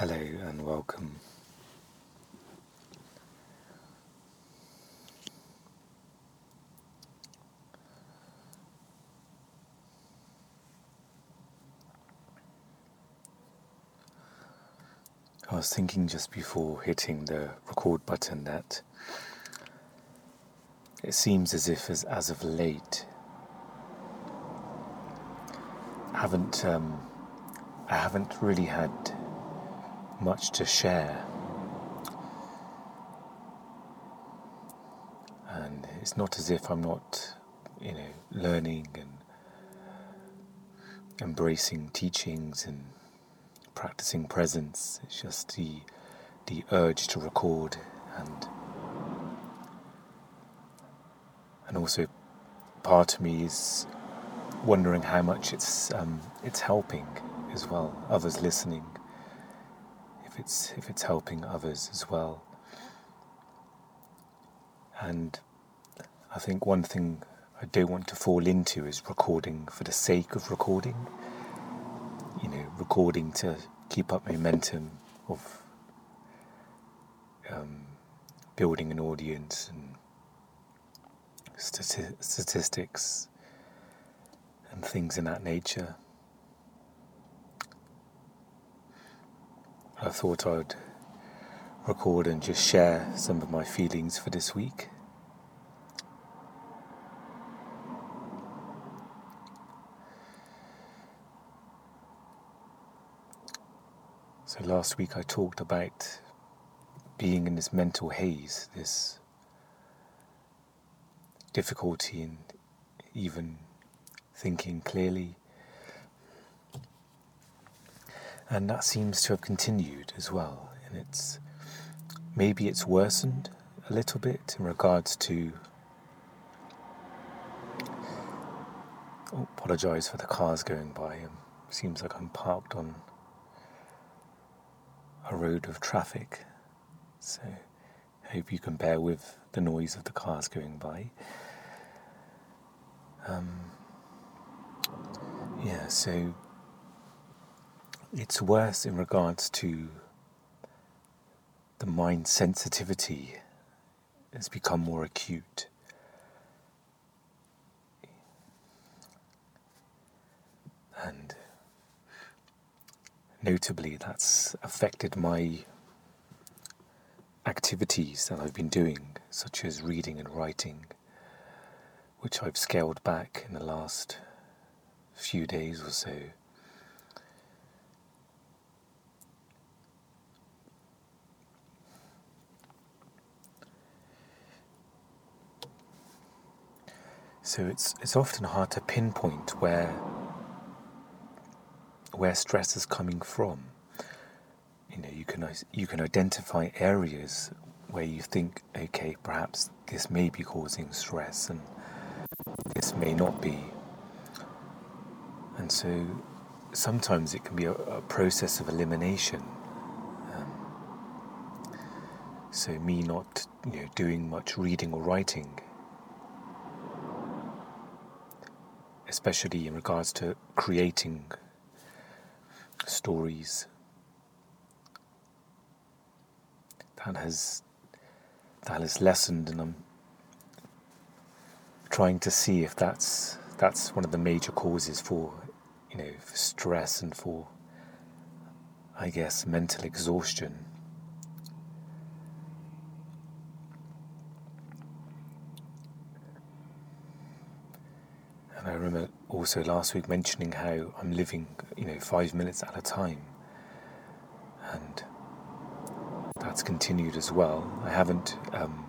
Hello and welcome. I was thinking just before hitting the record button that it seems as if, as, as of late, I haven't um, I haven't really had much to share, and it's not as if I'm not, you know, learning and embracing teachings and practicing presence. It's just the the urge to record and and also part of me is wondering how much it's um, it's helping as well. Others listening, it's if it's helping others as well. And I think one thing I don't want to fall into is recording for the sake of recording. You know, recording to keep up momentum of um, building an audience and stati- statistics and things in that nature. I thought I'd record and just share some of my feelings for this week. So last week I talked about being in this mental haze, this difficulty in even thinking clearly. And that seems to have continued as well. And it's maybe it's worsened a little bit in regards to. Oh, apologise for the cars going by. Um, seems like I'm parked on a road of traffic. So hope you can bear with the noise of the cars going by. Um, yeah, so it's worse in regards to the mind sensitivity has become more acute. And notably, that's affected my activities that I've been doing, such as reading and writing, which I've scaled back in the last few days or so. So it's it's often hard to pinpoint where where stress is coming from. You know, you can you can identify areas where you think, okay, perhaps this may be causing stress, and this may not be. And so sometimes it can be a, a process of elimination. Um, so me not you know, doing much reading or writing, especially in regards to creating stories, that has that has lessened, and I'm trying to see if that's that's one of the major causes for you know for stress and for I guess mental exhaustion. And I remember also last week mentioning how I'm living, you know, five minutes at a time. And that's continued as well. I haven't um,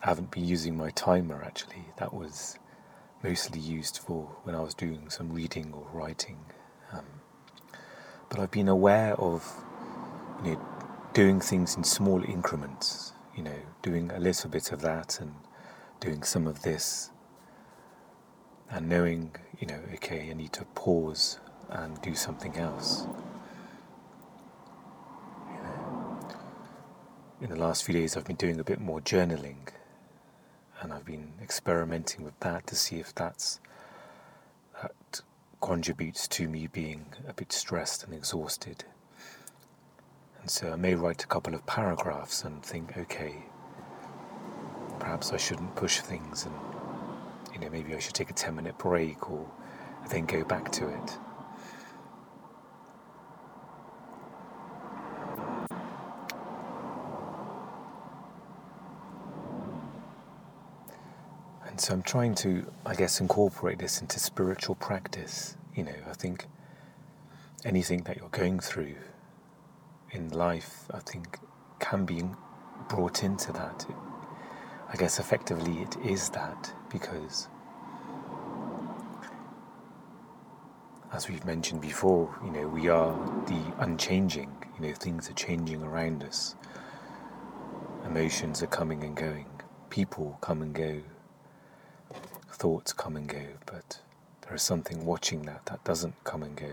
haven't been using my timer actually. That was mostly used for when I was doing some reading or writing. Um, but I've been aware of you know doing things in small increments. You know, doing a little bit of that and doing some of this, and knowing you know, okay, I need to pause and do something else. in the last few days, I've been doing a bit more journaling and I've been experimenting with that to see if that's that contributes to me being a bit stressed and exhausted. And so I may write a couple of paragraphs and think, okay, perhaps I shouldn't push things and know maybe I should take a 10 minute break or then go back to it. And so I'm trying to, I guess, incorporate this into spiritual practice. You know, I think anything that you're going through in life, I think, can be brought into that. I guess effectively it is that because, as we've mentioned before, you know, we are the unchanging, you know, things are changing around us. Emotions are coming and going, people come and go, thoughts come and go, but there is something watching that that doesn't come and go.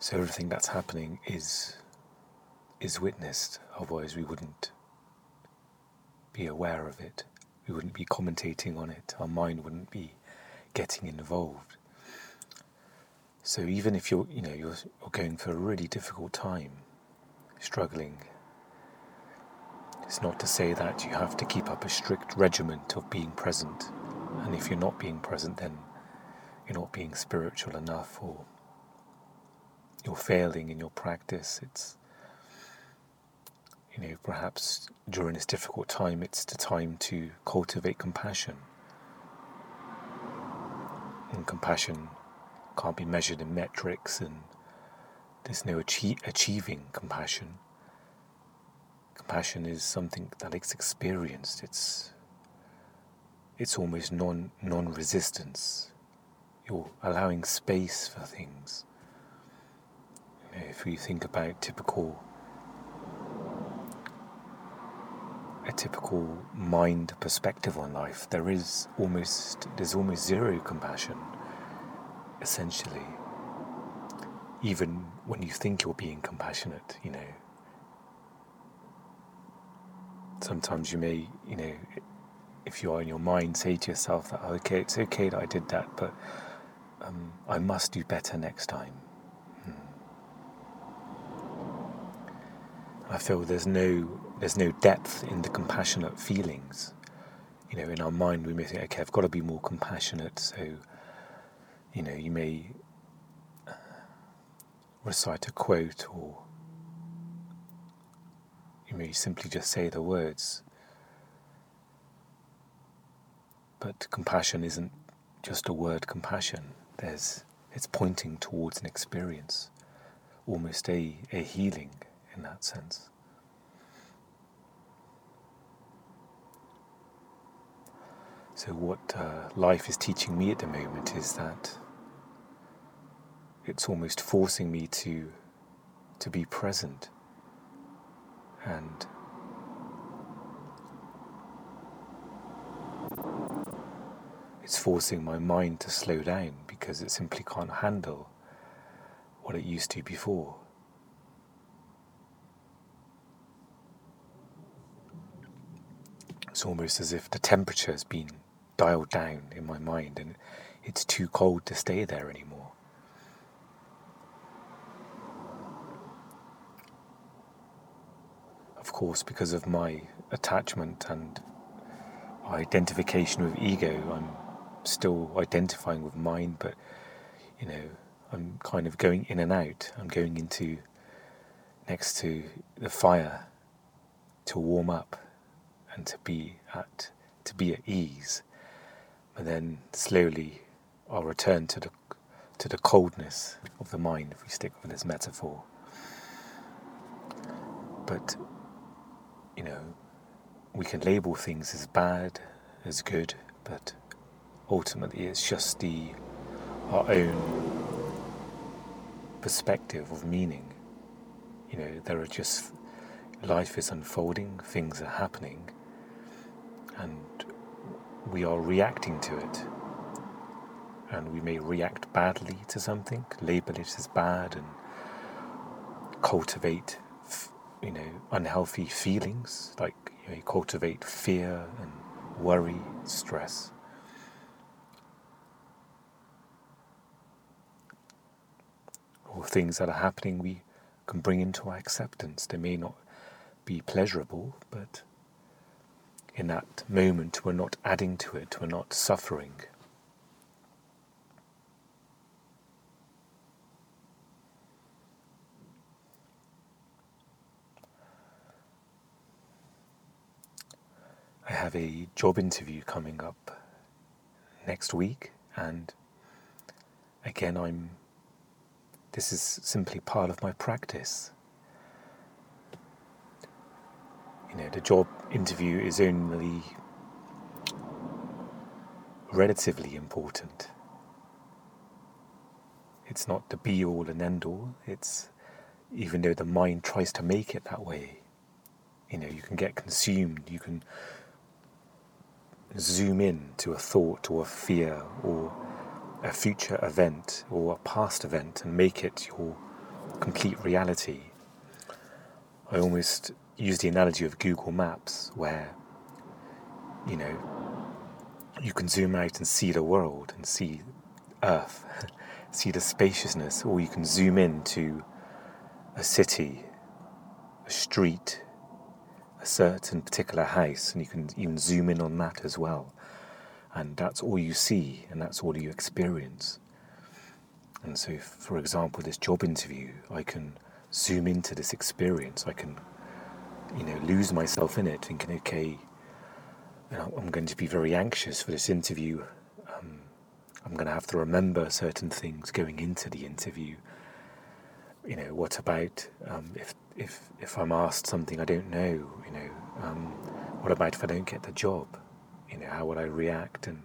So everything that's happening is is witnessed, otherwise we wouldn't be aware of it. We wouldn't be commentating on it. Our mind wouldn't be getting involved. So even if you're, you know, you're, you're going through a really difficult time, struggling it's not to say that you have to keep up a strict regiment of being present, and if you're not being present, then you're not being spiritual enough, or you're failing in your practice. It's you know, perhaps during this difficult time, it's the time to cultivate compassion. And compassion can't be measured in metrics, and there's no achieve, achieving compassion. Compassion is something that is experienced. It's it's almost non non resistance. You're allowing space for things. You know, if we think about typical a typical mind perspective on life, there is almost there's almost zero compassion, essentially. Even when you think you're being compassionate, you know, sometimes you may, you know, if you are in your mind, say to yourself that, okay, it's okay that I did that, but um, I must do better next time. Hmm. I feel there's no there's no depth in the compassionate feelings. You know, in our mind, we may think, okay, I've got to be more compassionate. So, you know, you may uh, recite a quote or you may simply just say the words. But compassion isn't just a word compassion. There's it's pointing towards an experience, almost a, a healing in that sense. So, what uh, life is teaching me at the moment is that it's almost forcing me to, to be present and it's forcing my mind to slow down because it simply can't handle what it used to before. It's almost as if the temperature has been dialed down in my mind and it's too cold to stay there anymore. of course, because of my attachment and identification with ego, I'm still identifying with mind, but you know, I'm kind of going in and out. I'm going into next to the fire to warm up and to be at to be at ease. But then slowly I'll return to the to the coldness of the mind if we stick with this metaphor. But you know, we can label things as bad, as good, but ultimately it's just the our own perspective of meaning. You know, there are just life is unfolding, things are happening, and we are reacting to it. And we may react badly to something, label it as bad, and cultivate you know, unhealthy feelings, like you, cultivate fear and worry, stress. Or things that are happening we can bring into our acceptance. They may not be pleasurable, but in that moment we're not adding to it, we're not suffering. I have a job interview coming up next week, and again, I'm. This is simply part of my practice. You know, the job interview is only relatively important. It's not the be all and end all. It's even though the mind tries to make it that way. You know, you can get consumed. You can zoom in to a thought or a fear or a future event or a past event and make it your complete reality. I almost use the analogy of Google Maps where, you know, you can zoom out and see the world and see Earth, see the spaciousness, or you can zoom in to a city, a street, a certain particular house, and you can even zoom in on that as well. And that's all you see, and that's all you experience. And so, for example, this job interview, I can zoom into this experience. I can, you know, lose myself in it, thinking, okay, I'm going to be very anxious for this interview. Um, I'm going to have to remember certain things going into the interview. You know, what about um, if if if I'm asked something I don't know, you know, um, what about if I don't get the job? You know, how would I react? And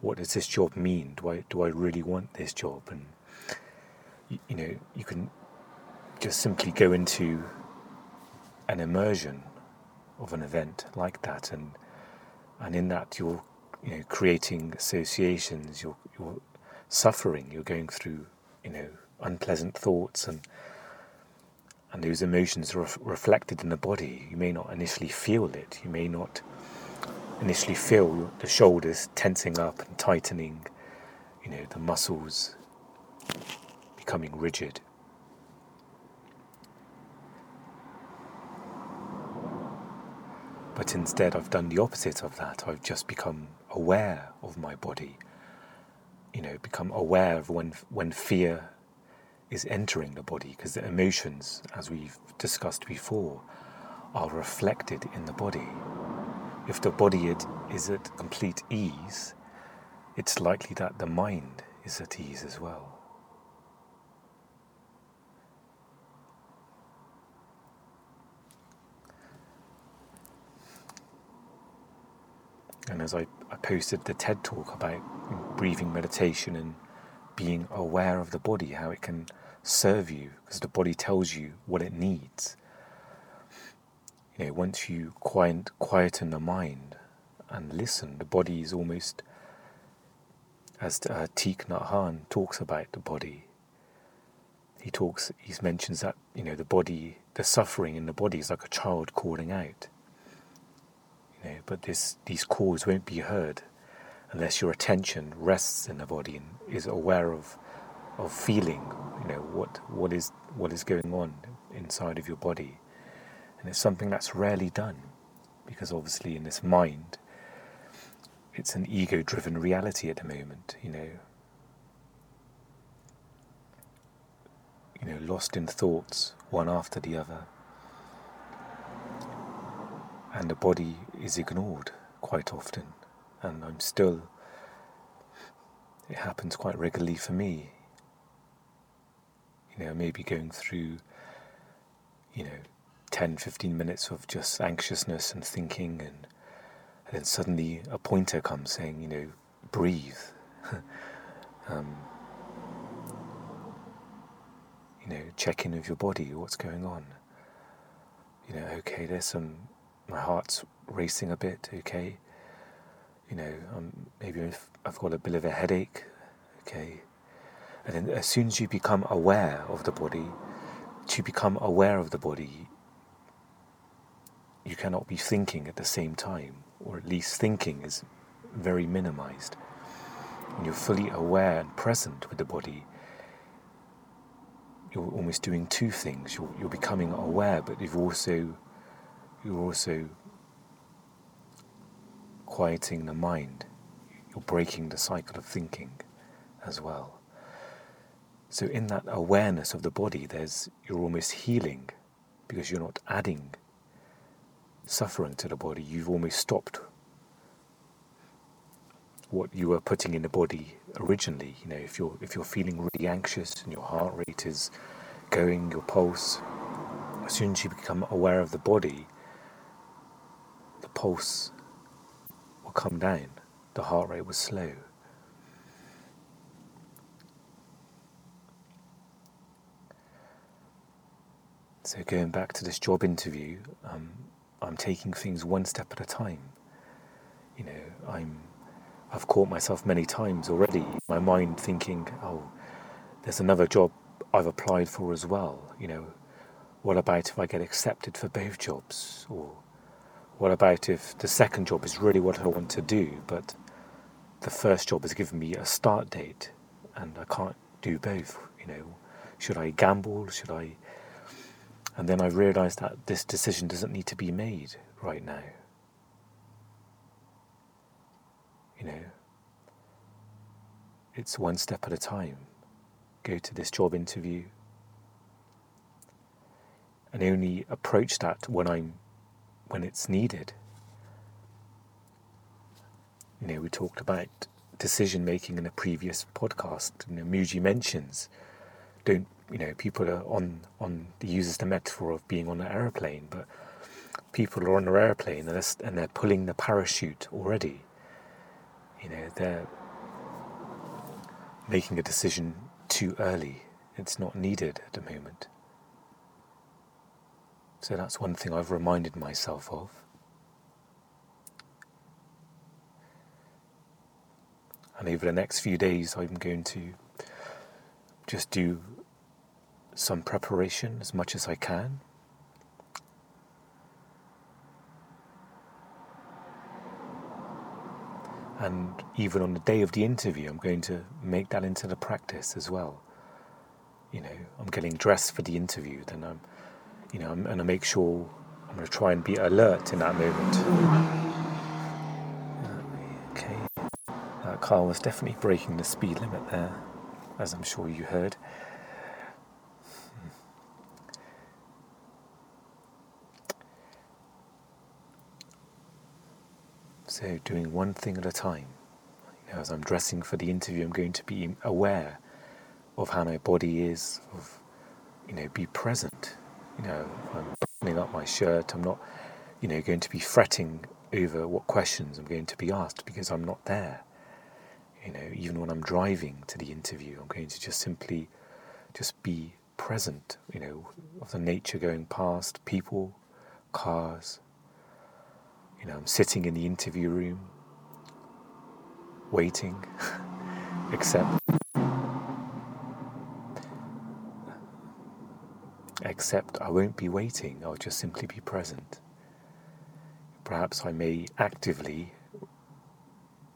what does this job mean? Do I do I really want this job? And you, you know, you can just simply go into an immersion of an event like that, and and in that you're you know creating associations. You're you're suffering. You're going through you know unpleasant thoughts and and those emotions are reflected in the body. You may not initially feel it. You may not initially feel the shoulders tensing up and tightening, you know, the muscles becoming rigid. But instead, I've done the opposite of that. I've just become aware of my body. You know, become aware of when when fear is entering the body because the emotions, as we've discussed before, are reflected in the body. If the body is at complete ease, it's likely that the mind is at ease as well. And as I, I posted the TED talk about breathing meditation and being aware of the body, how it can serve you because the body tells you what it needs. You know, once you quiet, quieten the mind and listen, the body is almost, as uh, Thich Nhat talks about the body. He talks, he mentions that you know the body, the suffering in the body is like a child calling out. Know, but this, these calls won't be heard unless your attention rests in the body and is aware of of feeling, you know, what, what, is, what is going on inside of your body. And it's something that's rarely done because obviously in this mind, it's an ego driven reality at the moment, you know. You know, lost in thoughts, one after the other. And the body is ignored quite often. And I'm still, it happens quite regularly for me you know, maybe going through, you know, 10, 15 minutes of just anxiousness and thinking, and, and then suddenly a pointer comes saying, you know, breathe. um, you know, check in with your body, what's going on. You know, okay, there's some, my heart's racing a bit, okay. You know, um, maybe I've, I've got a bit of a headache, okay and then as soon as you become aware of the body, to become aware of the body, you cannot be thinking at the same time, or at least thinking, is very minimized. When you're fully aware and present with the body, you're almost doing two things. You're, you're becoming aware, but you've also you're also quieting the mind. You're breaking the cycle of thinking as well. So in that awareness of the body, there's you're almost healing because you're not adding suffering to the body. You've almost stopped what you were putting in the body originally. You know, if you're if you're feeling really anxious and your heart rate is going, your pulse, as soon as you become aware of the body, the pulse come down. The heart rate was slow. So going back to this job interview, um, I'm taking things one step at a time. You know, I'm I've caught myself many times already, my mind thinking, oh, there's another job I've applied for as well. You know, what about if I get accepted for both jobs? Or what about if the second job is really what I want to do, but the first job has given me a start date and I can't do both? You know, should I gamble? Should I? And then I realised that this decision doesn't need to be made right now. You know, it's one step at a time. Go to this job interview and only approach that when I'm when it's needed. You know, we talked about decision making in a previous podcast. You know, Mooji mentions don't you know people are on on he uses the metaphor of being on an airplane, but people are on an airplane and they're, and they're pulling the parachute already you know, they're making a decision too early. It's not needed at the moment. So that's one thing I've reminded myself of. And over the next few days, I'm going to just do some preparation as much as I can And even on the day of the interview, I'm going to make that into the practice as well. You know, I'm getting dressed for the interview, then I'm, you know, I'm going to make sure I'm going to try and be alert in that moment. Okay, uh, that car was definitely breaking the speed limit there, as I'm sure you heard. So, doing one thing at a time. You know, as I'm dressing for the interview, I'm going to be aware of how my body is, of, you know, be present. You know, I'm buttoning up my shirt, I'm not, you know, going to be fretting over what questions I'm going to be asked because I'm not there. You know, even when I'm driving to the interview, I'm going to just simply just be present, you know, of the nature going past, people, cars, you know, I'm sitting in the interview room, waiting, except except I won't be waiting, I'll just simply be present. Perhaps I may actively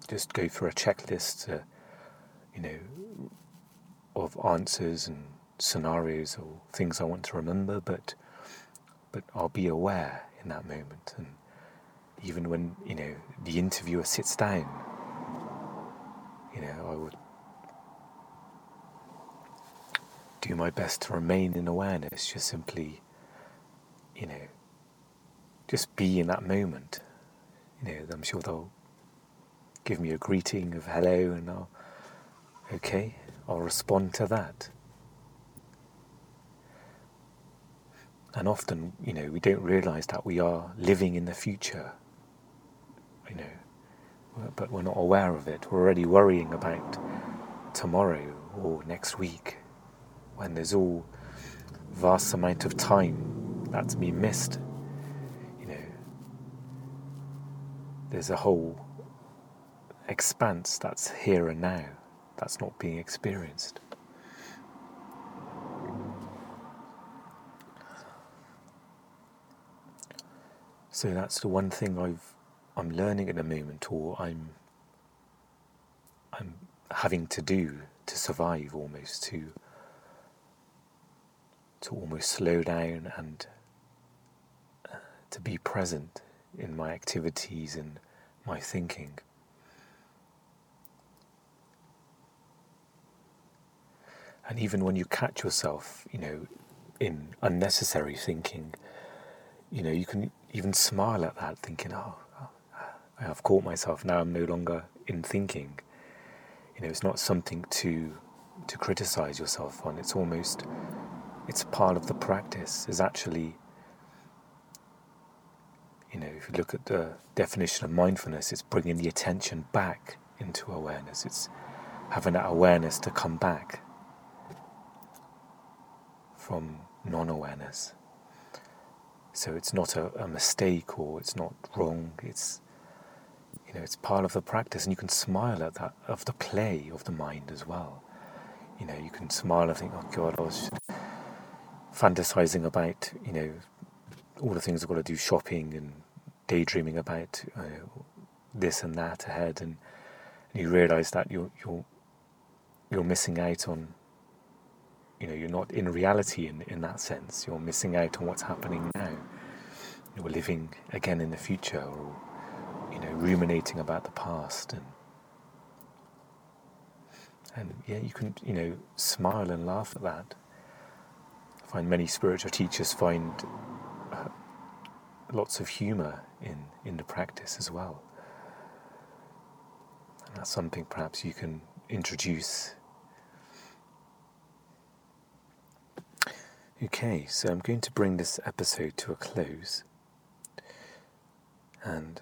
just go for a checklist, uh, you know, of answers and scenarios or things I want to remember, but but I'll be aware in that moment and even when you know the interviewer sits down you know I would do my best to remain in awareness just simply you know just be in that moment. You know I'm sure they'll give me a greeting of hello and I'll okay I'll respond to that. And often you know we don't realize that we are living in the future you know, but we're not aware of it. We're already worrying about tomorrow or next week when there's all vast amount of time that's been missed. You know, there's a whole expanse that's here and now that's not being experienced. So that's the one thing I've I'm learning at the moment or I'm I'm having to do to survive almost to to almost slow down and uh, to be present in my activities and my thinking. And even when you catch yourself, you know, in unnecessary thinking, you know, you can even smile at that, thinking, oh, I have caught myself now. I'm no longer in thinking. You know, it's not something to to criticize yourself on. It's almost it's part of the practice. Is actually, you know, if you look at the definition of mindfulness, it's bringing the attention back into awareness. It's having that awareness to come back from non-awareness. So it's not a, a mistake or it's not wrong. It's you know, it's part of the practice, and you can smile at that of the play of the mind as well. You know, you can smile and think, "Oh God, I was fantasizing about you know all the things I've got to do, shopping and daydreaming about uh, this and that ahead," and, and you realise that you're you're you're missing out on. You know, you're not in reality in in that sense. You're missing out on what's happening now. You're living again in the future, or you know, ruminating about the past and and yeah, you can you know smile and laugh at that. I find many spiritual teachers find uh, lots of humour in in the practice as well, and that's something perhaps you can introduce. Okay, so I'm going to bring this episode to a close, and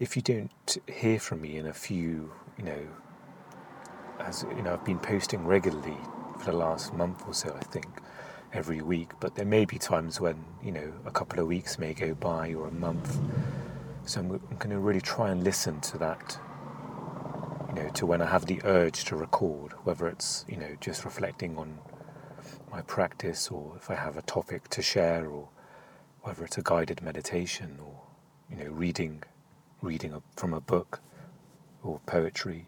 if you don't hear from me in a few, you know, as you know, I've been posting regularly for the last month or so, I think, every week. But there may be times when you know a couple of weeks may go by or a month. So I'm, I'm going to really try and listen to that. You know, to when I have the urge to record, whether it's you know just reflecting on my practice or if I have a topic to share or whether it's a guided meditation or you know reading reading from a book or poetry.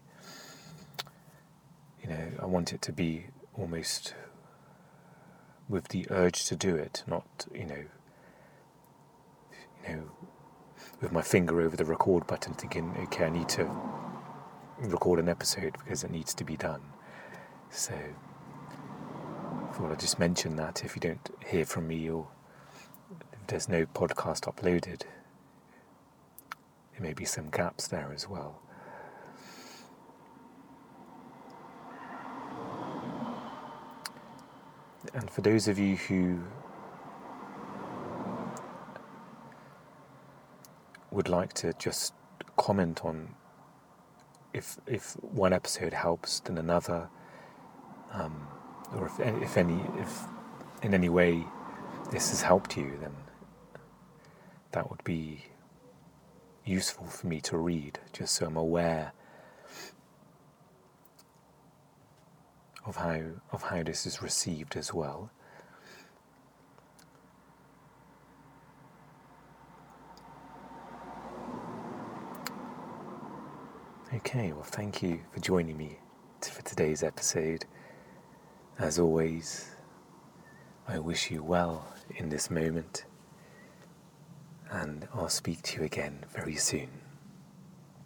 You know, I want it to be almost with the urge to do it, not you know, you know, with my finger over the record button, thinking, okay, I need to record an episode because it needs to be done. So, I thought I'd just mention that if you don't hear from me or if there's no podcast uploaded, there may be some gaps there as well. And for those of you who would like to just comment on if if one episode helps then another, um, or if if any if in any way this has helped you, then that would be useful for me to read, just so I'm aware of how of how this is received as well. Okay, well, thank you for joining me for today's episode. As always, I wish you well in this moment and I'll speak to you again very soon.